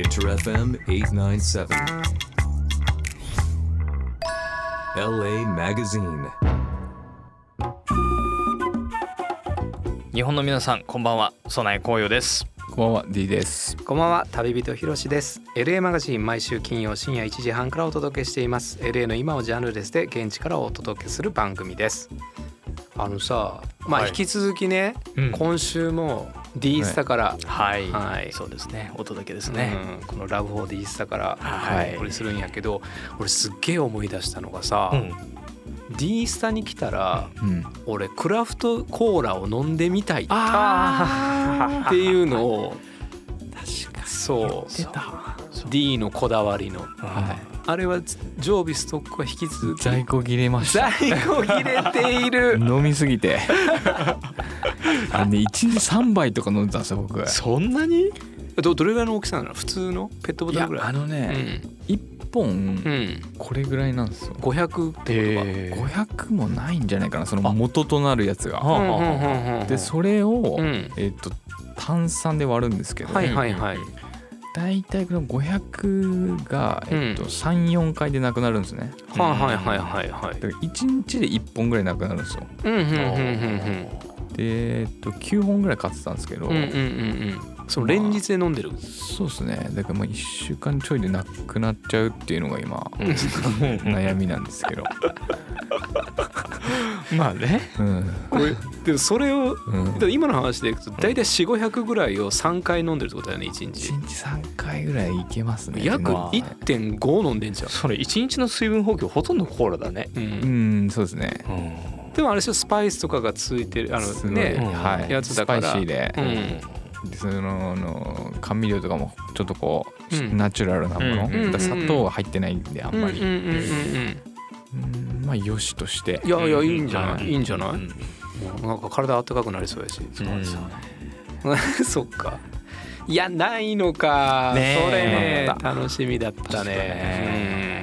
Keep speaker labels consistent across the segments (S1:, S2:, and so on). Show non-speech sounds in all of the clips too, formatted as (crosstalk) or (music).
S1: Inter FM 897. LA Magazine.
S2: 日本の皆さんこんばんは。備え紅葉です。
S3: こんばんは D です。
S4: こんばんは旅人ひろしです。LA マガジン毎週金曜深夜1時半からお届けしています。LA の今をジャンルレスで現地からお届けする番組です。あのさまあ
S2: はい。
S4: 引き続きね、
S2: うん。
S4: 今週も D スタから、
S2: はい、
S4: はい。
S2: そうですね。お届けですね、
S4: うん。このラブホー D スタから。
S2: はい。
S4: これするんやけど俺すっげえ思い出したのがさ、
S2: うん。
S4: D スタに来たら
S3: うん。
S4: 俺クラフトコーラを飲んでみたい。っ
S2: あ
S4: ていうのを
S2: 確か
S4: そう。
S3: 出た。
S4: D のこだわりの。
S3: は
S4: あれは常備ストックは引き続
S3: い。
S4: き。
S3: 在庫切れました。
S4: 在庫切れている。(laughs)
S3: 飲みすぎて。(laughs) あれね一日三杯とか飲んでたんですよ僕。
S2: そんなに？
S4: どどれぐらいの大きさなの？普通の？ペットボトルぐらい？
S3: あのね一本
S4: うん、うん、
S3: これぐらいなんですよ。
S4: 500って
S2: え
S3: 五百もないんじゃないかなその元となるやつが。でそれを
S4: うん。
S3: えっと炭酸で割るんですけど。
S4: はいはいはい。
S3: 大体この500がえっと三四回でなくなるんですね。
S4: はいはいはいはいはい。
S3: だから一日で一本ぐらいなくなるんですよ。
S4: うんうんうんうん
S3: でえっと9本ぐらい買ってたんですけど、
S4: うんうんうんうん。うんその連日で飲んでる？
S3: そうですね。だからまあ1週間ちょいでなくなっちゃうっていうのが今
S2: うん。
S3: 悩みなんですけど、(laughs)
S2: まあね。
S3: うん。
S4: これでもそれを
S3: うん、
S4: 今の話でいくと大体4500ぐらいを3回飲んでるってことだよね1
S3: 1
S4: 日
S3: 日3回ぐらいいけますね。
S4: 約
S3: まあ。
S4: 1.5飲んでんじゃん。
S2: それ一日の水分補給ほとんどコーラだね。
S4: う
S3: うんんそうですね。
S2: うん
S4: でもあれでしょスパイスとかがついてるあのね
S3: はい、
S4: やつだから。
S3: スパイシーで,、
S4: うん。
S3: でそのあの甘味料とかもちょっとこう、
S4: うん。
S3: ナチュラルなもの、
S2: うん
S3: 砂糖が入ってないんであんまり、
S4: うんうんうんうん
S3: うん。まあよしとして。
S4: うんいやいやいいんじゃな
S2: うん。
S4: いいいんじゃない？なんか体温かくなりそうやし
S2: そうですよね。(laughs)
S4: そっか。いやないのか。
S2: ねえ。
S4: それね楽しみだったね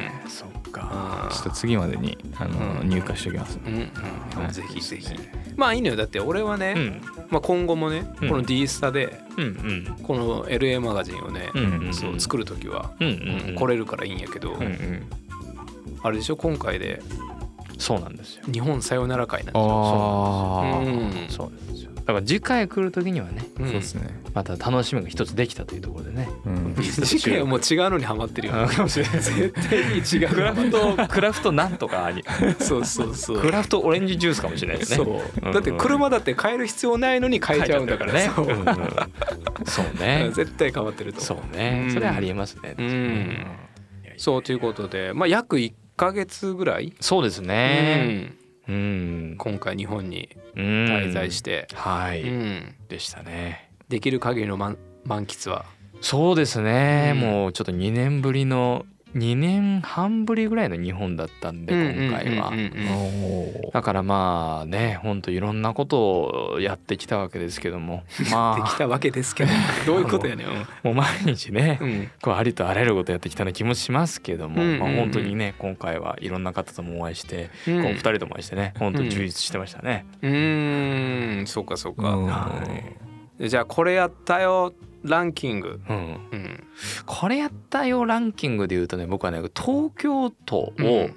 S2: か。
S4: あ
S3: ちょっと次までにあの、
S4: うん。
S3: 入荷しておきます、
S4: うんうん。
S3: はい。
S4: ぜひぜひ。まあいいのよ。だって俺はね、
S2: うん。
S4: まあ、今後もね
S2: うん。
S4: この D スタで
S2: うんうん。
S4: この LA マガジンをね、
S2: うんうん
S4: そう作る時は、
S2: うんうんうん。
S4: 来れるからいいんやけど、
S2: うんうん。
S4: あれでしょ？今回で
S2: そうなんですよ。
S4: 日本さよなら会なんでしょ
S3: あ
S2: そうなんですよだから次回来る時にはね
S4: うん。
S3: そうですね、
S2: また楽しみが一つできたというところでね。
S3: うん、
S4: 次回はもう違うのにハマってるよ、ね、
S2: かもしれない
S4: 絶対に違う。
S2: クラフトクラフトなんとかに。
S4: そうそうそう。
S2: クラフトオレンジジュースかもしれないですね。
S4: そう。だって車だって変える必要ないのに変えちゃうんだから。ね
S2: 変えちゃったからね。う。ん。そうね。(laughs)
S4: 絶対変わってると。
S2: そう
S4: 思
S2: ね。
S4: うん。
S2: それはありえますね。
S4: うん。そうということで。まあ約1ヶ月ぐらい、
S2: そうですね。うん
S4: うん。今回日本に
S2: 滞
S4: 滞在して、
S2: はい。
S4: うん。
S2: でしたね。
S4: できる限りの満満喫は？
S2: そうですね、
S4: うん。
S2: もうちょっと2年ぶりの2年半ぶりぐらいの日本だったんで今回は。だからまあねほんといろんなことをやってきたわけですけども。(laughs) まあ。
S4: できたわけですけど (laughs) どういうことやねん。
S2: もう毎日ね
S4: うん。
S2: こうありとあらゆることやってきたような気もしますけども、
S4: うんうんうん。
S2: まあ、本当にね今回はいろんな方ともお会いして、
S4: うん。
S2: こう2人ともお会いしてね本当充実してましたね。
S4: うーん。そうかそうか、じゃあこれやったよランキング、
S2: うん、
S4: うん、
S2: これやったよランキングで言うとね僕はね東京都を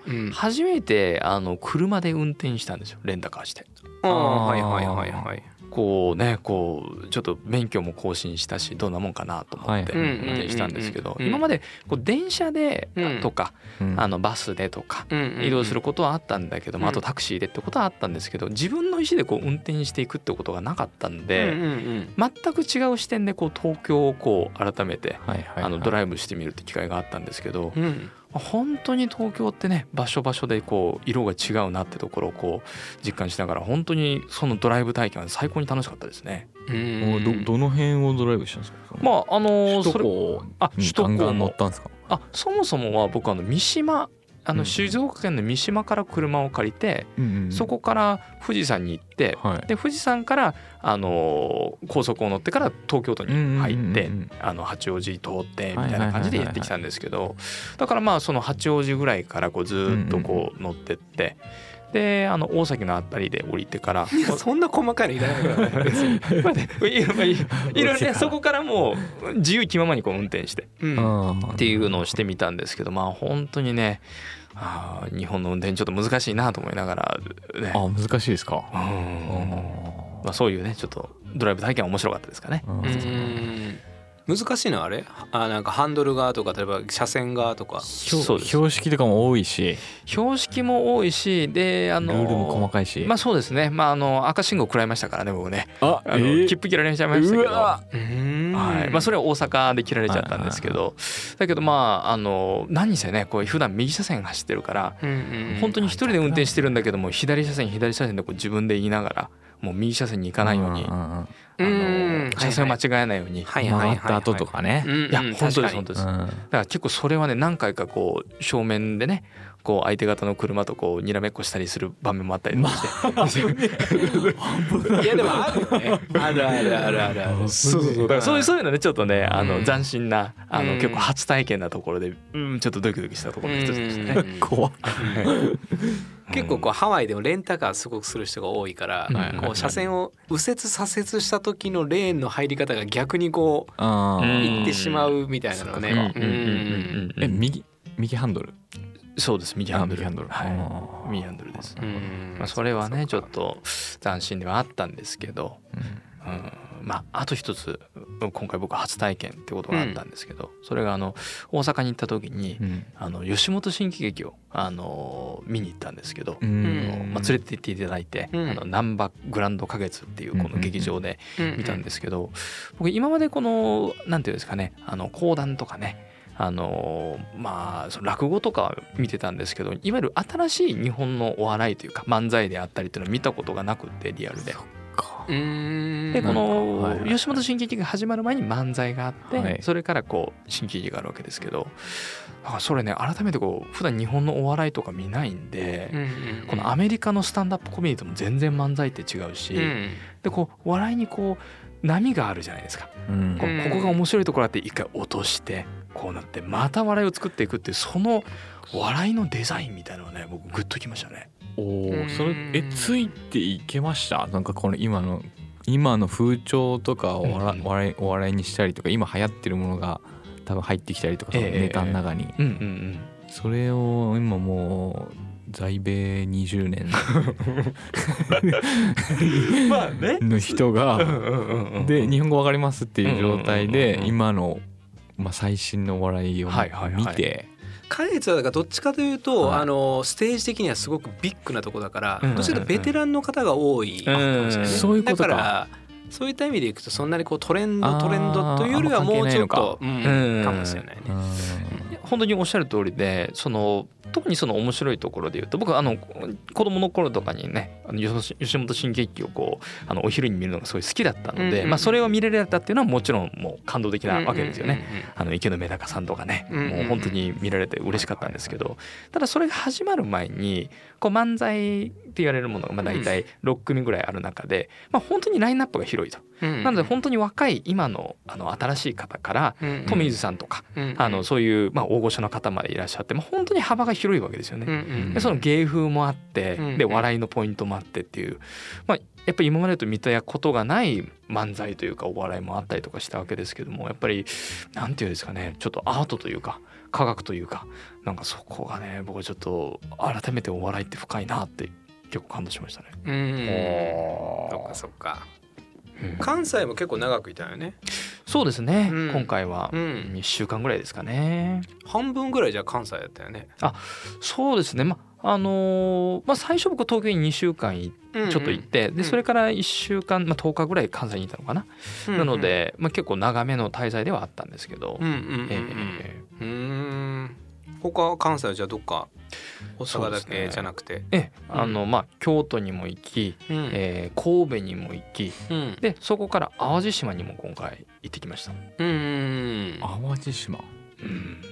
S4: うん
S2: 初めてあの車で運転したんですよレンタカーして。
S4: ああはいはいはいはい
S2: こうねこうちょっと免許も更新したしどんなもんかなと思って
S3: はい
S2: 運転したんですけど今までこう電車で
S4: うん
S2: とか
S3: うん。
S2: あのバスでとか移動することはあったんだけども、
S4: うん。
S2: あとタクシーでってことはあったんですけど自分の意思でこう運転していくってことがなかったん
S4: うん
S2: で、全く違う視点でこう東京をこう改めて、あのドライブしてみるって機会があったんですけど、
S4: うん
S2: 本当に東京ってね場所場所でこう色が違うなってところをこう実感しながら本当にそのドライブ体験は最高に楽しかったですね。
S4: うん。
S3: おどどの辺をドライブしたんですか？
S2: まああのそれ
S3: 首都高
S2: あ首都
S3: にガンガン乗
S2: 高の
S3: ったんですか？
S2: あそもそもは僕あの三島あ
S3: うん。
S2: の静岡県の三島から車を借りて、そこから富士山に行って、
S3: はい。
S2: で富士山からあのー高速を乗ってから東京都に入って、あの八王子通ってみ
S3: はい
S2: たいな感じでやってきたんですけどだからまあその八王子ぐらいからこうずーっとこう乗ってってであの大崎のあたりで降りてから (laughs)
S4: そんな細かいのいらないから
S2: いろいろね (laughs) そこからもう自由気ままにこう運転して
S4: うん。
S2: っていうのをしてみたんですけどまあ本当にねあー日本の運転ちょっと難しいなと思いながらね。
S3: あ難しいですか？
S2: うん。まあ、そういうねちょっとドライブ体験は面白かったですかね。
S3: うん。
S4: うん難しいのはあれ？あなんかハンドル側とか例えば車線側とか。
S2: そうです。
S3: 標識とかも多いし。
S2: 標識も多いしであの
S3: ルールも細かいし。
S2: まあそうですね。まああの赤信号食らいましたからね僕ね。
S3: あ
S2: あの切符切られちゃいましたけど。はい。まあ、それは大阪で切られちゃったんですけど。だけどまああの何せねこう普段右車線走ってるから
S4: うんうん。
S2: 本当に一人で運転してるんだけども左車線左車線でこう自分で言いながらもう右車線に行かないように
S3: んんん
S2: あ
S4: うん。
S2: の車線を間違えないように
S4: はいはいはいはい。
S3: 回った後とかね。
S2: いや本当です本当です。だ
S3: うん。
S2: から結構それはね何回かこう正面でねこう相手方の車とこうにらめっこしたりする場面もあったりとかして。
S4: いやでもあるよね。あるあるあるある。ある
S2: そうそうそう。だからそういうそういうのねちょっとねあ
S4: うん。
S2: の斬新なあ
S4: うん。
S2: の結構初体験なところでうんちょっとドキドキしたところの一つでしたね。
S4: うん。
S3: 怖っ
S4: 結構こうハワイでもレンタカーすごくする人が多いから、
S2: はい
S4: こう車線を右折左折した時のレーンの入り方が逆にこう行ってしまうみたいなのね。
S2: うんうんうんうんうん。
S3: え右右ハンドル？
S2: そうです。右ハンドル。
S3: あ右ハンドル。
S2: はい。右ハンドルです。
S4: うん。
S2: まあそれはねちょっ
S4: と
S2: と斬新ではあったんですけど、
S3: うん。
S2: うん、まああと一つ今回僕初体験ってことがあったんですけど、それがあの大阪に行った時に、
S3: うん。
S2: あの吉本新喜劇をあの見に行ったんですけど、
S3: うん。
S2: まあ、連れて行っていただいて、
S4: うん。
S2: あの難波グランド花月っていうこの劇場で見たん
S4: で
S2: ですけど、僕今までこのなんていうんですかねあの講談とかねあのまあその落語とかは見てたんですけどいわゆる新しい日本のお笑いというか漫才であったりっていうのを見たことがなくってリアルで。
S4: うん。
S2: でこの吉本新喜劇が始まる前に漫才があって、
S3: はい。
S2: それからこう新喜劇があるわけですけどだからそれね改めてこう普段日本のお笑いとか見ないんで、このアメリカのスタンダップコメディとも全然漫才って違うし、
S4: うん。
S2: でこう笑いにこう波があるじゃないですか、
S3: うん。
S2: こうここが面白いところあって一回落としてこうなってまた笑いを作っていくっていうその笑いのデザインみたいなのね僕グッときましたね。
S3: お
S4: うん。
S3: おそれえついていけました？なんかこの今の今の風潮とかを笑
S2: うん
S3: お笑いにしたりとか今流行ってるものが多分入ってきたりとか、
S2: ええ
S3: ネタの中に、
S2: うんうん
S3: それを今もう在米20年。
S2: うん、まあね。(laughs)
S3: の人がで日本語わかりますっていう状態で今の、まあ、最新のお笑いを見て
S4: 花月はだからどっちかというと、
S3: はい。
S4: あのステージ的にはすごくビッグなとこだから、
S2: うん
S4: どちらかベテランの方が多いかもしれないね、
S2: うん
S3: そういうことか。
S4: だからそういった意味でいくとそんなにこうトレンドトレンドというよりはもうちょっと、
S3: あ
S4: うん
S2: うん
S4: かもしれないね。
S2: 本当におっしゃる通りでその特にその面白いところで言うと僕あの子供の頃とかにねあの吉吉本新喜劇をこうあのお昼に見るのがすごい好きだったので、
S4: うんうん
S2: まあ、それを見れたっていうのはもちろんもう感動的なわけですよね。あの池野メダカさんとかね、
S4: うんうんうん
S2: もう本当に見られて嬉しかったんですけどただそれが始まる前にこう漫才って言われるものがまあ大体6組ぐらいある中で、まあ、本当にラインナップが広いと。
S4: うん
S2: なので本当に若い今のあの新しい方から
S4: うん
S2: 富水さんとか、
S4: うん。
S2: あのそういうまあ大御所の方までいらっしゃって、まあ、本当に幅が広いわけですよね。
S4: うんうん
S2: でその芸風もあって、
S4: うん
S2: で笑いのポイントもあってっていう、まあ、やっぱり今までと見たことがない漫才というかお笑いもあったりとかしたわけですけどもやっぱりなんていうんですかねちょっとアートというか科学というかなんかそこがね僕はちょっと改めてお笑いって深いなって結構感動しましたね。
S4: うん。そっかそっか関西も結構長くいたよね。
S2: そうですね、
S4: うん。
S2: 今回は
S4: うん。
S2: 1週間ぐらいですかね。
S4: 半分ぐらいじゃ関西だったよね。
S2: そうですね。まああのーまあ、最初僕東京に2週間いちょっと行って、でそれから1週間、まあ、10日ぐらい関西にいたのかな、
S4: うん
S2: なので、まあ、結構長めの滞在ではあったんですけど、
S4: うんうんうんうん。
S2: ええ。
S4: うーん他関西はじゃあどっか大阪だけじゃなくて。
S2: ええあのまあ、京都にも行き、
S4: うん。
S2: えー神戸にも行き
S4: うん。
S2: でそこから淡路島にも今回行ってきました。
S4: うんうん
S3: 淡路島。
S2: うん。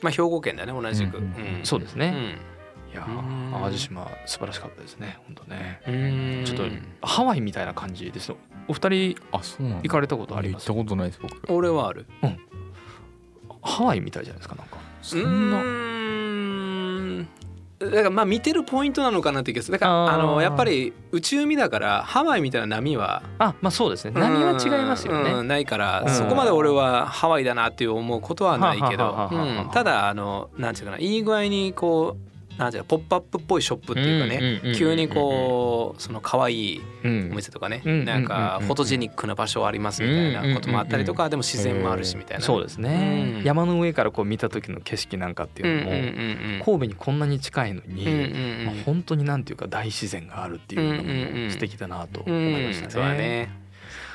S4: まあ兵庫県だね同じく。
S3: うん
S4: うん
S2: そうですね、
S4: うん。
S2: いや淡路島素晴らしかったですね本当ね。
S4: うん。
S2: ちょっとハワイみたいな感じですよ。お二人
S3: あそうなんだ。
S2: 行かれたことあります？
S3: 行ったことないです僕。
S4: 俺はある。
S2: ハワイみたいじゃないですかなんか
S3: そんな。
S4: うーん。だからまあ見てるポイントなのかなって気がする。だから
S2: あ
S4: のやっぱり内海だからハワイみたいな波は
S2: あまあそうですね。波は違いますよね、
S4: うんうんないから、
S2: うん。
S4: そこまで俺はハワイだなっていう思うことはないけど、ただあのなんていうかないい具合にこうなんていうかポップアップっぽいショップっていうかね、急にこうその可愛い
S2: うん
S4: お店とかね、
S2: うん。
S4: なんかフォトジェニックな場所ありますみたいなこともあったりとか、でも自然もあるしみたいな。ね、
S2: そうですね、
S4: うん。
S2: 山の上からこう見た時の景色なんかっていうのも、神戸にこんなに近いのに、まあ、本当になんていうか大自然があるっていうのも素敵だなと
S4: う
S2: 思いましたね。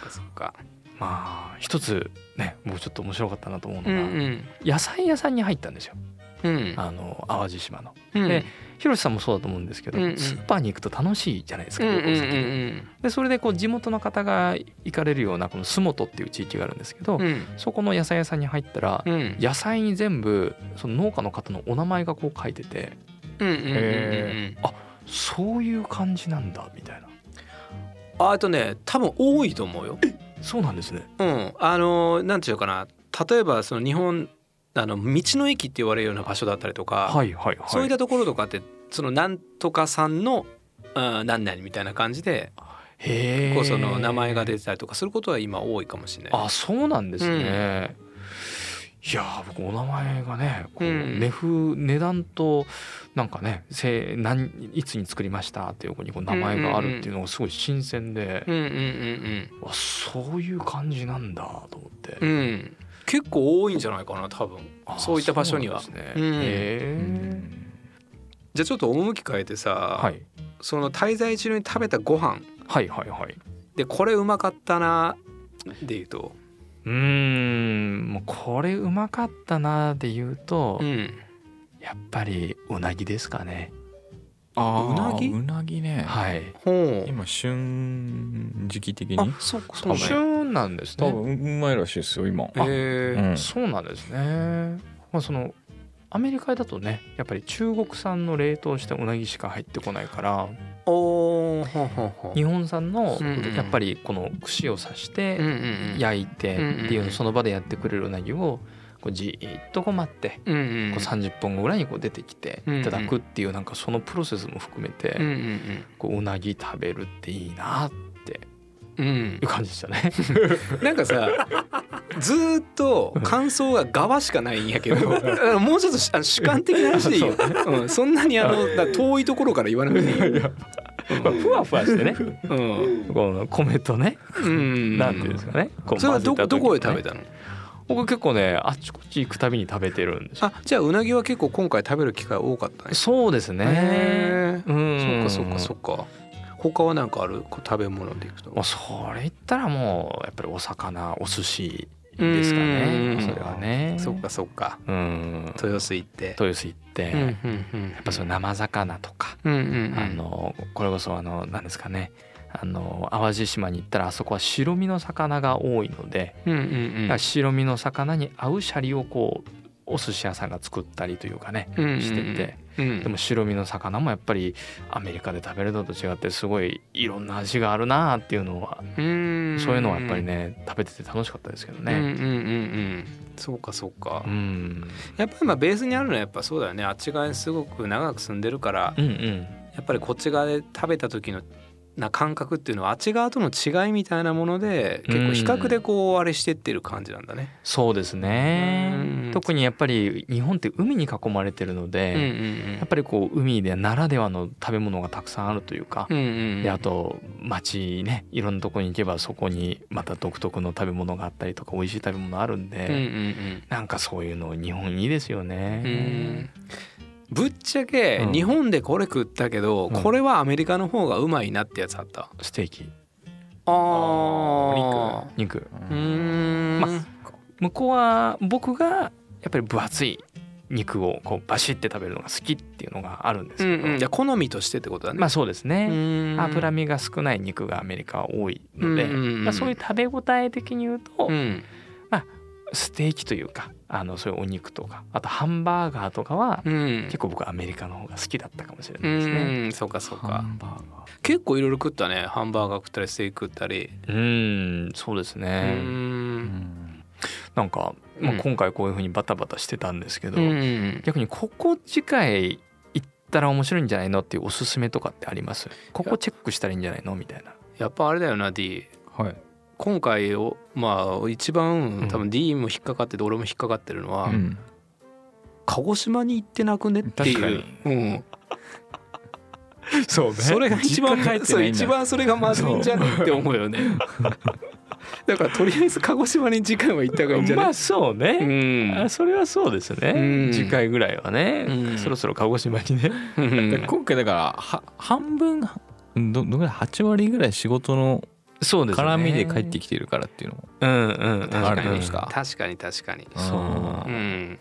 S4: ん。そっか
S2: まあ一つねもうちょっと面白かったなと思うのが、野菜屋さんに入ったんですよ
S4: うん。
S2: あの淡路島の。
S4: うん。
S2: で広瀬さんもそうだと思うんですけど、
S4: うんうん。
S2: スーパーに行くと楽しいじゃないですか、
S4: うんうんうん
S2: 旅行先。ででそれでこう地元の方が行かれるようなこの洲本っていう地域があるんですけど、
S4: うん。
S2: そこの野菜屋さんに入ったら、
S4: うん。
S2: 野菜に全部その農家の方のお名前がこう書いてて
S4: うんうんうんうんうん。
S2: へそういう感じなんだみたいな。
S4: ああとね多分多いと思うよ。
S2: そうなんですね。
S4: うん、あのなんていうかな。例えばその日本あの道の駅って言われるような場所だったりとか、
S2: はいはいはい。
S4: そういったところとかってそのなんとかさんの、うん、何々みたいな感じで
S2: へえ
S4: こうその名前が出てたりとかすることは今多いかもしれない。
S2: あそうなんですね、いやー僕お名前がねこう
S4: うん。
S2: 値風値段となんかねせ何いつに作りましたっていう横にこう名前があるっていうのがすごい新鮮で、
S4: うんうんうん
S2: わそういう感じなんだと思って、
S4: うんうん結構多いんじゃないかな多分。
S2: あ
S4: そういった場所には。じゃあちょっと趣変えてさ、
S2: はい。
S4: その滞在中に食べたご飯。
S2: はいはいはい。
S4: でこれうまかったなで言うと、
S2: うーん。もうこれうまかったなで言うと、
S4: うん、
S2: やっぱりうなぎですかね
S3: あー
S4: うなぎ？
S3: うなぎね。
S2: はい。
S4: ほう。
S3: 今旬時期的
S4: あ
S3: に
S4: そうか。
S2: そう旬なんですね。
S3: 多分うまいらしいですよ今。
S4: へえ
S3: うん。
S2: そうなんですね。まあそのアメリカだとねやっぱり中国産の冷凍したうなぎしか入ってこないから
S4: おーほうほうほう。
S2: 日本産の
S4: うんうん。
S2: やっぱりこの串を刺して
S4: うんうんうん。
S2: 焼いて
S4: うんうんうん
S2: っていうのをその場でやってくれるうなぎをこうじーっとこう待って
S4: うんうん。
S2: こう30分後ぐらいにこう出てきていただくっていうなんかそのプロセスも含め
S4: うん
S2: て
S4: うん。
S2: こううなぎ食べるっていいなって。いう感じでしたね。(laughs)
S4: なんかさずーっと感想が側しかないんやけどもうちょっと主観的な話でいいよ、(laughs) うん、そんなにあのだ遠いところから言わなくていいよ、
S2: ふわふわしてね。
S4: うん。
S2: この米とね。
S4: うん、
S2: なんていうんですかね。
S4: それはどどこで食べたの？
S2: 僕結構ねあっちこっち行くたびに食べてるんですよ。
S4: あじゃあうなぎは結構今回食べる機会多かったね
S2: そうですね。うん。
S4: そっかそっかそっか。他は何かある？こう食べ物でいくと。
S2: もうそれ言ったらもうやっぱりお魚お寿司ですかね。
S4: うん。
S2: それはね。
S4: そっかそっか。
S2: うん。
S4: 豊洲行って。
S2: 豊洲行って、
S4: うん
S2: やっぱその生魚とか、あのこれこそあの何ですかねあの淡路島に行ったらあそこは白身の魚が多いので、
S4: うんうんうん。
S2: 白身の魚に合うシャリをこうお寿司屋さんが作ったりというかね、
S4: うんうんうん。
S2: してて。
S4: うん。
S2: でも白身の魚もやっぱりアメリカで食べるのと違ってすごいいろんな味があるなっていうのは
S4: うん。
S2: そういうのはやっぱりね食べてて楽しかったですけど
S4: うんうんうん
S2: ね。
S4: うん。そうかそうか。
S2: うん、
S4: やっぱりまあベースにあるのはやっぱそうだよね。あっち側にすごく長く住んでるから
S2: うんうん。
S4: やっぱりこっち側で食べた時のな感覚っていうのはあっち側との違いみたいなもので結構比較でこうあれしてってる感じなんだね。
S2: そうですね。
S4: うん。
S2: 特にやっぱり日本って海に囲まれてるので、
S4: うんうん
S2: やっぱりこう海でならではの食べ物がたくさんあるというか、
S4: うんうんうん。
S2: であと町ねいろんなとこに行けばそこにまた独特の食べ物があったりとか美味しい食べ物あるんで、
S4: うんうん
S2: なんかそういうの日本いいですよね。
S4: うんうんぶっちゃけ
S2: うん。
S4: 日本でこれ食ったけど、
S2: うん。
S4: これはアメリカの方がうまいなってやつあった？
S2: ステーキ。
S4: あ
S2: 肉。
S4: うーん、
S2: ま向こうは僕がやっぱり分厚い肉をこうバシッて食べるのが好きっていうのがあるんですけど、
S4: うんうん、好みとしてってことだね。
S2: まあそうですね、
S4: あ
S2: 脂身が少ない肉がアメリカは多いので、
S4: うんうんうん。
S2: まあ、そういう食べ応え的に言うと、
S4: うん
S2: ステーキというかあのそういうお肉とかあとハンバーガーとかは
S4: うん。
S2: 結構僕はアメリカの方が好きだったかもしれ
S4: う
S2: ないですね。
S4: んそうかそう
S3: ハ
S4: か
S3: ンバーガー。
S4: 結構いろいろ食ったね。ハンバーガー食ったりステーキ食ったり。
S2: うんそうです
S4: う
S2: ね。
S3: うん。
S2: なんか、まあ、
S4: うん。
S2: 今回こういうふうにバタバタしてたんですけど、
S4: うん。
S2: 逆にここ次回行っったら面白いんじゃないのっていうおすすめとかってあります？ここチェックしたらいいんじゃないの？みたいな。
S4: やっぱあれだよな D
S3: はい
S4: 今回をまあ一番多
S2: う
S4: 分 D も引っかかってて俺も引っかかってるのは、
S3: うん。
S4: 鹿児島に行ってなくねっていう。
S3: 確かに。
S4: うん、
S2: そう
S4: それが一番そう一番それがまずいんじゃねって思うよね。だからとりあえず鹿児島に次回は行った方がいいんじゃない、
S2: まあそう
S4: う
S2: ね、
S4: ん。
S2: あそれはそうですね、
S4: うん。
S2: 次回ぐらいはね、
S4: うん。
S2: そろそろ鹿児島にね。
S3: 今回だからは半分どどんぐらい？8割ぐらい仕事の
S2: そうですね。
S3: 絡みで帰ってきてるからっていうのも。
S2: うんうんうん
S3: あるんですか？
S4: 確かに確かに。
S2: そう。
S4: うん。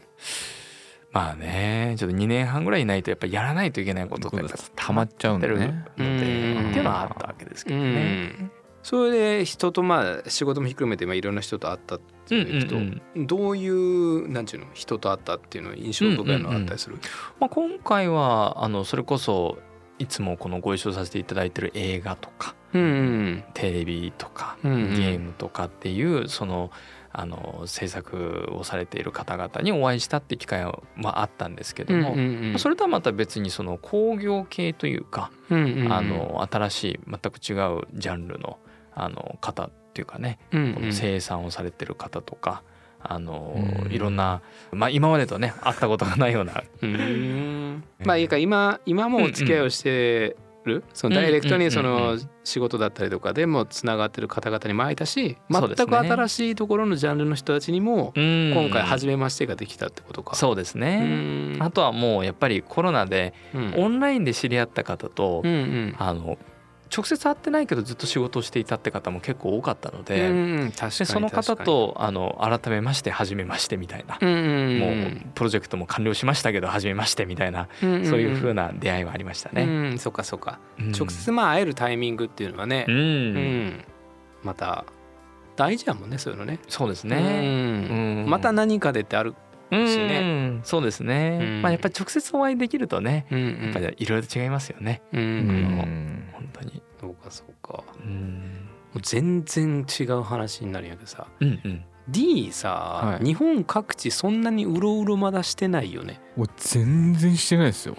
S2: まあねちょっと2年半ぐらいいないとやっぱりやらないといけないことってやっぱ
S3: 溜まっちゃうん
S2: で
S4: うん
S2: っていうのはあったわけですけどね。
S4: それで人とまあ仕事もひっくるめてまあいろんな人と会ったっていうと、
S2: うんうん
S4: どういうなんていうの人と会ったっていうの印象深いのがあったりする、
S2: まあ、今回はあのそれこそいつもこのご一緒させていただいてる映画とかテレビとかゲームとかっていうそのあの制作をされている方々にお会いしたって機会は、まあ、あったんですけども、それとはまた別にその工業系というか、あの新しい全く違うジャンルのあの方っていうかねこの生産をされてる方とか、あの
S3: うん。
S2: いろんな、まあ、今までとね会ったことがないような。
S4: うん。(laughs) まあいいか今今もお付き合いをしてる、そのダイレクトにその仕事だったりとかでもつながってる方々にも会えたし全く新しいところのジャンルの人たちにも今
S2: 今
S4: 回初めましてができたってことか。
S2: そうです
S4: う
S2: ね、
S4: ん。
S2: あとはもうやっぱりコロナで
S4: うん。
S2: オンラインで知り合った方と、あの直接会ってないけどずっと仕事をしていたって方も結構多かったので,、でその方とあの改めまして初めましてみたいな、
S4: うんうん
S2: もうプロジェクトも完了しましたけど初めましてみたいな、
S4: うんうん
S2: そういう風な出会いはありましたね。
S4: うんそっかそっか、
S2: うん
S4: 直接まあ会えるタイミングっていうのはね
S2: う、
S4: うん
S2: ん、
S4: また大事やもんねそういうのね。
S2: そうです
S4: う
S2: ね。
S4: ん
S2: うん
S4: また何かでってある。
S2: うん
S4: しね
S2: そうですね。
S4: うん
S2: まあやっぱり直接お会いできるとね、
S4: うんうん
S2: やっぱりいろいろ違いますよね。
S4: うん
S3: うん
S2: 本当に。
S4: そうかそうか。
S2: うん。
S4: もう全然違う話になるんやけどさ。
S2: うんうん。
S4: D さ、
S3: はい。
S4: 日本各地そんなにうろうろまだしてないよね。
S3: もう全然してないですよ。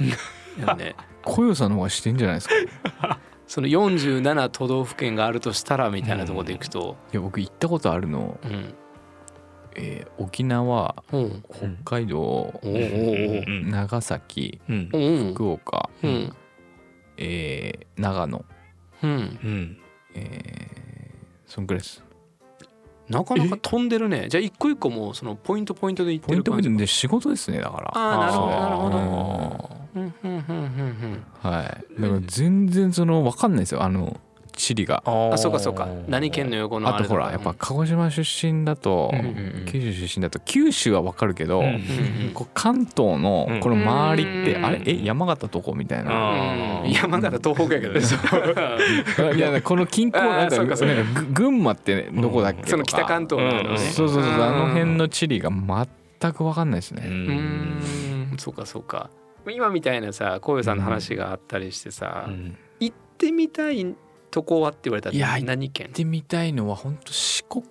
S4: よね。(laughs)
S3: 小夜さんの方がしてんじゃないですか。い (laughs)
S4: その47都道府県があるとしたらみたいなところでいくと、
S3: や僕行ったことあるの、
S4: うん。
S3: えー沖縄
S4: うん。
S3: 北海道
S4: おう
S2: ん
S3: 長崎
S2: うん
S4: うん。うん。
S3: 福岡、
S4: うん。
S3: えー長野、
S4: うん。
S2: うん。
S3: えー、そんくらいです
S4: なかなか飛んでるね。じゃあ一個一個もうそのポイントポイントで行っ
S3: ポイントポイントで仕事ですねだから。
S4: ああなるほどなるほど。
S3: ど
S4: うん。うんうんうんうん
S3: はい。だから全然その分かんないですよ。あの地理が。
S2: あ
S4: あそうかそうか。何県の横の
S3: あとほらやっぱ鹿児島出身だと、
S4: うん
S2: うんうん。
S3: 九州出身だと九州は分かるけど、
S2: うん
S4: うんうん
S3: こう関東の
S2: うん。
S3: この周りって、
S4: うん。
S3: あれ？え山形どこみたいな、
S2: あ
S4: うん。山形東北やけどね。
S3: いやこの近郊なんか
S4: そうかそうか。
S3: なんかぐ群馬ってどこだっけとか。
S4: その北関東なのね。
S2: うん。
S3: そうそうそう
S4: う。ん。
S3: あの辺の地理が全く分かんないですね、
S2: う
S4: ん。そうかそうか。今みたいなさこういうさんの話があったりしてさ、
S2: うん。
S4: 行ってみたいとこはって言われたら
S3: いや
S4: 何県
S3: 行ってみたいのは本当四国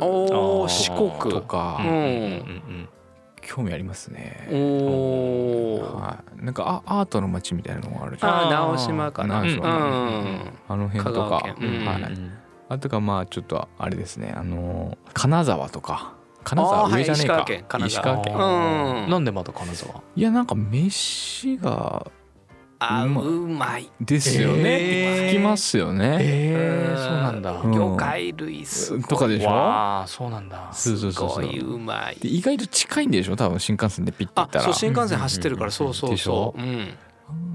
S4: おー四国。
S3: とか、
S4: うん。
S2: うん。
S3: 興味ありますね、
S4: おお
S3: はい、なんかアアートの街みたいなのがあるじゃん。
S4: ああ直島かな。う。ん。
S3: あの辺とか、
S4: 県。うん。
S3: はい、
S2: うん。
S3: あとかまあちょっとあれですね。あの金沢とか。金沢上じゃねえか、
S4: はい石川県。金
S3: 石
S4: 沢
S3: 川県。
S4: うん。
S2: なんでまた金沢？
S3: いやなんか飯が
S4: あ
S3: うま
S4: い。
S3: ですよね、
S2: えー。
S3: 聞きますよね、
S2: えーそうなんだ。
S3: うん。
S4: 魚介類
S3: とかでしょ？
S2: わあそうなんだ。
S3: そうそう
S4: す
S3: そうそう。
S4: ごいうまい。
S3: で意外と近いんでしょ？多分新幹線でピッて行
S4: あ
S3: ったら。
S4: そう新幹線走ってるから
S2: うん。
S4: そうそう
S3: でしょ？
S4: そううん。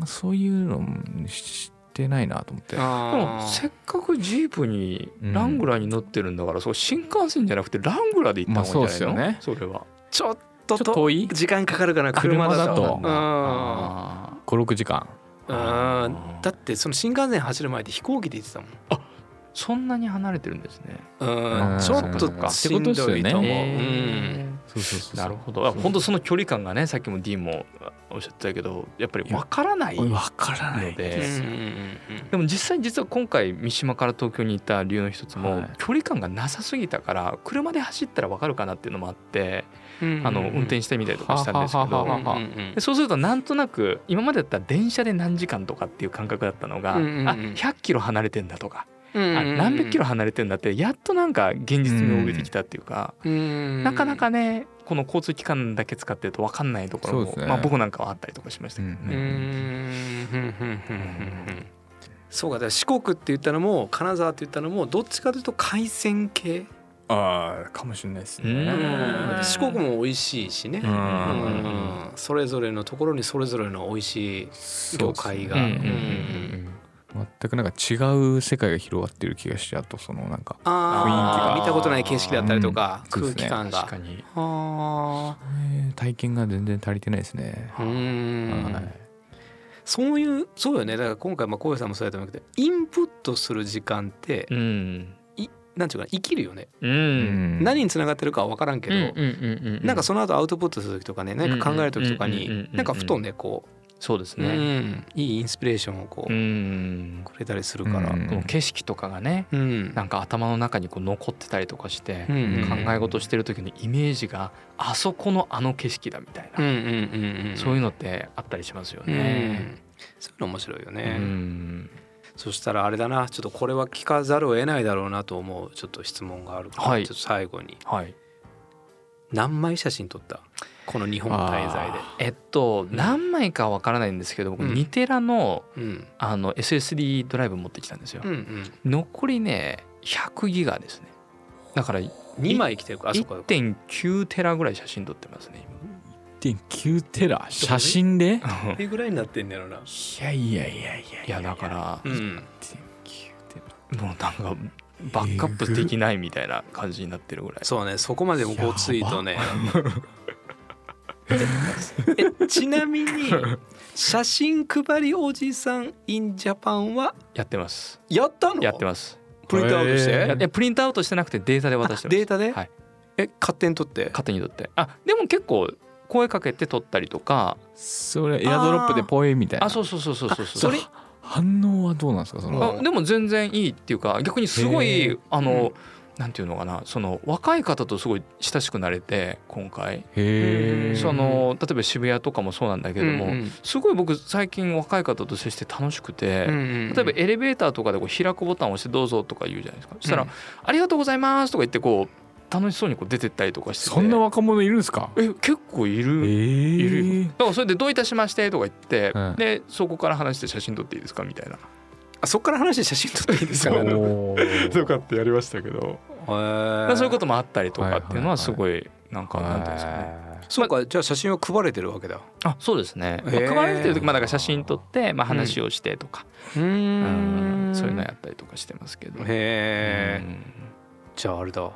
S3: あんそういうの知ってないなと思って。
S2: でも
S4: あ
S2: せっかくジープに
S3: うん
S2: ラングラーに乗ってるんだから、そう新幹線じゃなくてラングラーで行った方がいいんじゃないの、
S3: まあそう
S2: それは。
S4: ちょっと
S3: ちょっと遠い？
S4: 時間かかるかな車だと。
S3: 車だと。
S4: うん。
S2: あ
S3: 56時間。
S4: うん。だってその新幹線走る前って飛行機で行ってたもん。
S2: ーそんなに離れてるんですね。
S4: ちょっとしんどいと思う、
S3: ってことですよね。
S4: うん。
S2: え
S3: そうそうそう。
S2: なるほど。あ本当その距離感がねさっきも D もおっしゃってたけどやっぱり分からないの
S3: わからない
S2: ででも実際実は今回三島から東京に行った理由の一つも、
S3: はい。
S2: 距離感がなさすぎたから車で走ったら分かるかなっていうのもあって、
S4: うん
S2: あの運転してみたりとかしたんですけど。そうするとなんとなく今までだったら電車で何時間とかっていう感覚だったのが、あ100キロ離れてんだとか、何百キロ離れてんだってやっとなんか現実味を帯びてきたっていうか、
S4: うん
S2: なかなかねこの交通機関だけ使ってると分かんないところも、まあ、僕なんかはあったりとかしましたけどね。
S4: そうかだから四国って言ったのも金沢って言ったのもどっちかというと海鮮系、
S3: ああかもしれないです
S2: うん
S3: ね。
S2: うん。
S4: 四国も美味しいしね、それぞれのところにそれぞれの美味しい魚介が、
S2: うんうんうん
S4: うん。
S3: 全くなんか違う世界が広がってる気がしてあとそのなんか
S4: あ
S3: 雰囲気が。
S4: ー見たことない景色だったりとか、空気感が。
S2: 確かに。
S4: あ
S3: えー体験が全然足りてないですね。はい。
S4: そういうそうよね。だから今回まあ小林さんもそうやったんだけどインプットする時間って
S2: うん
S4: なんていうかな生きるよね、
S2: う
S3: うん。ん
S4: 何につながってるかは分からんけど、
S2: うんうんうんうん
S4: なんかその後アウトプットする時とかね何か考える時とかになんかふとねこう、
S2: そうですね。
S4: うんいいインスピレーションをこ
S2: う
S4: うん。くれたりするから、
S3: うん。
S2: この景色とかがね
S4: うん。
S2: なんか頭の中にこう残ってたりとかして
S4: うん。うん
S2: 考え事してる時のイメージがあそこのあの景色だみたいな
S4: うんうんうんうん
S2: そういうのってあったりしますよ
S4: うん。
S2: ね。
S4: そういうの面白いよ
S2: う
S4: ね、
S2: ん
S4: そしたらあれだなちょっとこれは聞かざるを得ないだろうなと思うちょっと質問があるから、
S2: はい。
S4: ちょっと最後に。
S2: はい。
S4: 何枚写真撮った？この日本滞在で。
S2: えっと何枚かわからないんですけど僕
S4: うん。
S2: ニテラの
S4: うん。
S2: あの SSD ドライブ持ってきたんですよ。
S4: うんう。ん。
S2: 残りね100ギガですね。だから
S4: 2枚来てるか？あそこ
S2: 1.9テラぐらい写真撮ってますね。
S3: 1.9テラ写真で？い
S2: 今
S4: いくらいになってんだろうな
S3: やいやいやいや
S2: いや。だから
S4: うん
S3: 1.9テラ。
S2: もうなんかバックアップできないみたいな感じになってるぐらい。
S4: そうねそこまでごついとねえちなみに写真配りおじさん in Japan は？
S2: やってます。
S4: やったの？
S2: やってます。
S4: プリントアウトして、
S3: へ
S2: いやいやプリントアウトしてなくてデータで渡してます。
S4: データで？
S2: はい。
S4: え勝手に撮って？
S2: 勝手に撮って。あでも結構声かけて撮ったりとか。
S3: それエアドロップでポエみたいな。
S2: あそうそうそうそうそう
S3: それ反応はどうなんですか？その。
S2: あでも全然いいっていうか逆にすご
S3: へ
S2: いあの、なんていうのかな。その若い方とすごい親しくなれて今回。その例えば渋谷とかもそうなんだけども、
S4: うんうん。
S2: すごい僕最近若い方と接して楽しくて、
S4: うんうん。
S2: 例えばエレベーターとかでこう開くボタンを押してどうぞとか言うじゃないですか。そしたら、
S4: うん。
S2: ありがとうございますとか言ってこう楽しそうにこう出てったりとかしてて。
S3: そんな若者いるんですか？
S2: え結構いる、
S3: え
S2: いるだからそれで「どういたしまして」とか言って、
S3: うん。
S2: でそこから話して写真撮っていいですかみたいな。
S4: あそっから話して写真撮っていいですか？ね (laughs)
S2: とかってやりましたけど、そういうこともあったりとかっていうのはす
S3: い
S2: ごいなんかなんていうんですかね。
S4: そうかじゃあ写真は配れてるわけだ。
S2: あそうですね、まあ配られてる時まあだから写真撮って、まあ、話をしてとか、
S4: う
S2: うん。
S4: ん。
S2: そういうのやったりとかしてますけど、
S4: へえ
S2: うん。
S4: じゃああれだ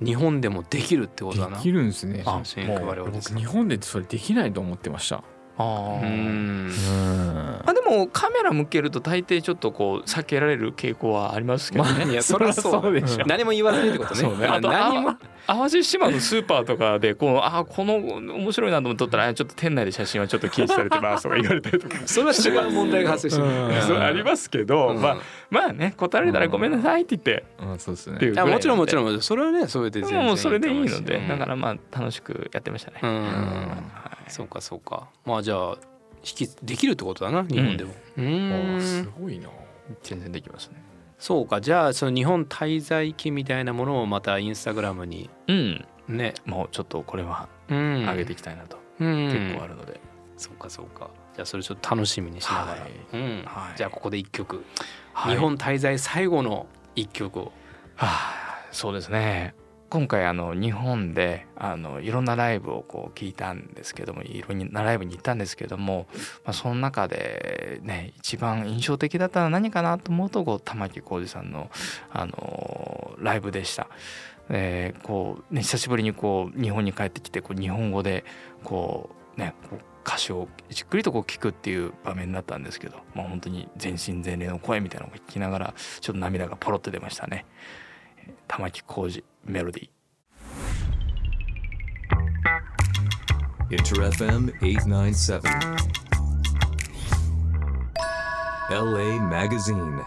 S4: 日本でもできるってことだな。
S3: できるんですね。
S2: あ
S4: 写真配りおじさん
S3: 僕日本でそれできないと思ってました
S2: ああでもカメラ向けると大抵ちょっとこう避けられる傾向はありますけどね。
S4: いやそりゃそう
S3: でしょ。
S4: 何も言わないってことね。
S2: そうね。
S4: あ
S2: あと
S4: 何も。
S2: あ淡路島のスーパーとかでこうあこの面白いなと思っとったらあちょっと店内で写真はちょっと禁止されてますとか言われたりとか。(laughs)
S4: それは違う問題が発生してる。
S3: うん。
S2: それありますけど、
S4: うん。
S2: まあまあね答えられたらごめんなさいって言って。
S3: うん。そうですね。
S2: い
S4: もちろんもちろ
S2: ん。
S4: んそれはねそれで全然
S2: もうそれでいいので、
S4: うん
S2: だからまあ楽しくやってましたね。
S4: うん。
S2: はい
S4: そうかそうか。まあじゃあ引きできるってことだな日本でも。う
S3: あす
S4: ん
S3: ごいな。
S2: 全然できますね。
S4: そうか。じゃあその日本滞在期みたいなものをまたインスタグラムに
S2: うん。
S4: ね。
S2: もうちょっとこれは
S4: うん。
S2: 上げていきたいなと、
S4: うん。
S2: 結構あるので。
S4: そうかそうか。じゃあそれちょっと楽しみにしながら、
S2: はい。
S4: うん。
S2: はい。
S4: じゃあここで一曲、
S2: はい。
S4: 日本滞在最後の一曲を。
S2: はあ、そうですね今回あの日本であのいろんなライブをこう聞いたんですけどもいろんなライブに行ったんですけども、まあ、その中でね一番印象的だったのは何かなと思うとこう玉置浩二さんのあのライブでした。えーこうね久しぶりにこう日本に帰ってきてこう日本語でこうねこう歌詞をじっくりとこう聞くっていう場面だったんですけど、まあ、本当に全身全霊の声みたいなのを聞きながらちょっと涙がポロッと出ましたね。玉置浩二メロディー。
S1: InterFM897 LA Magazine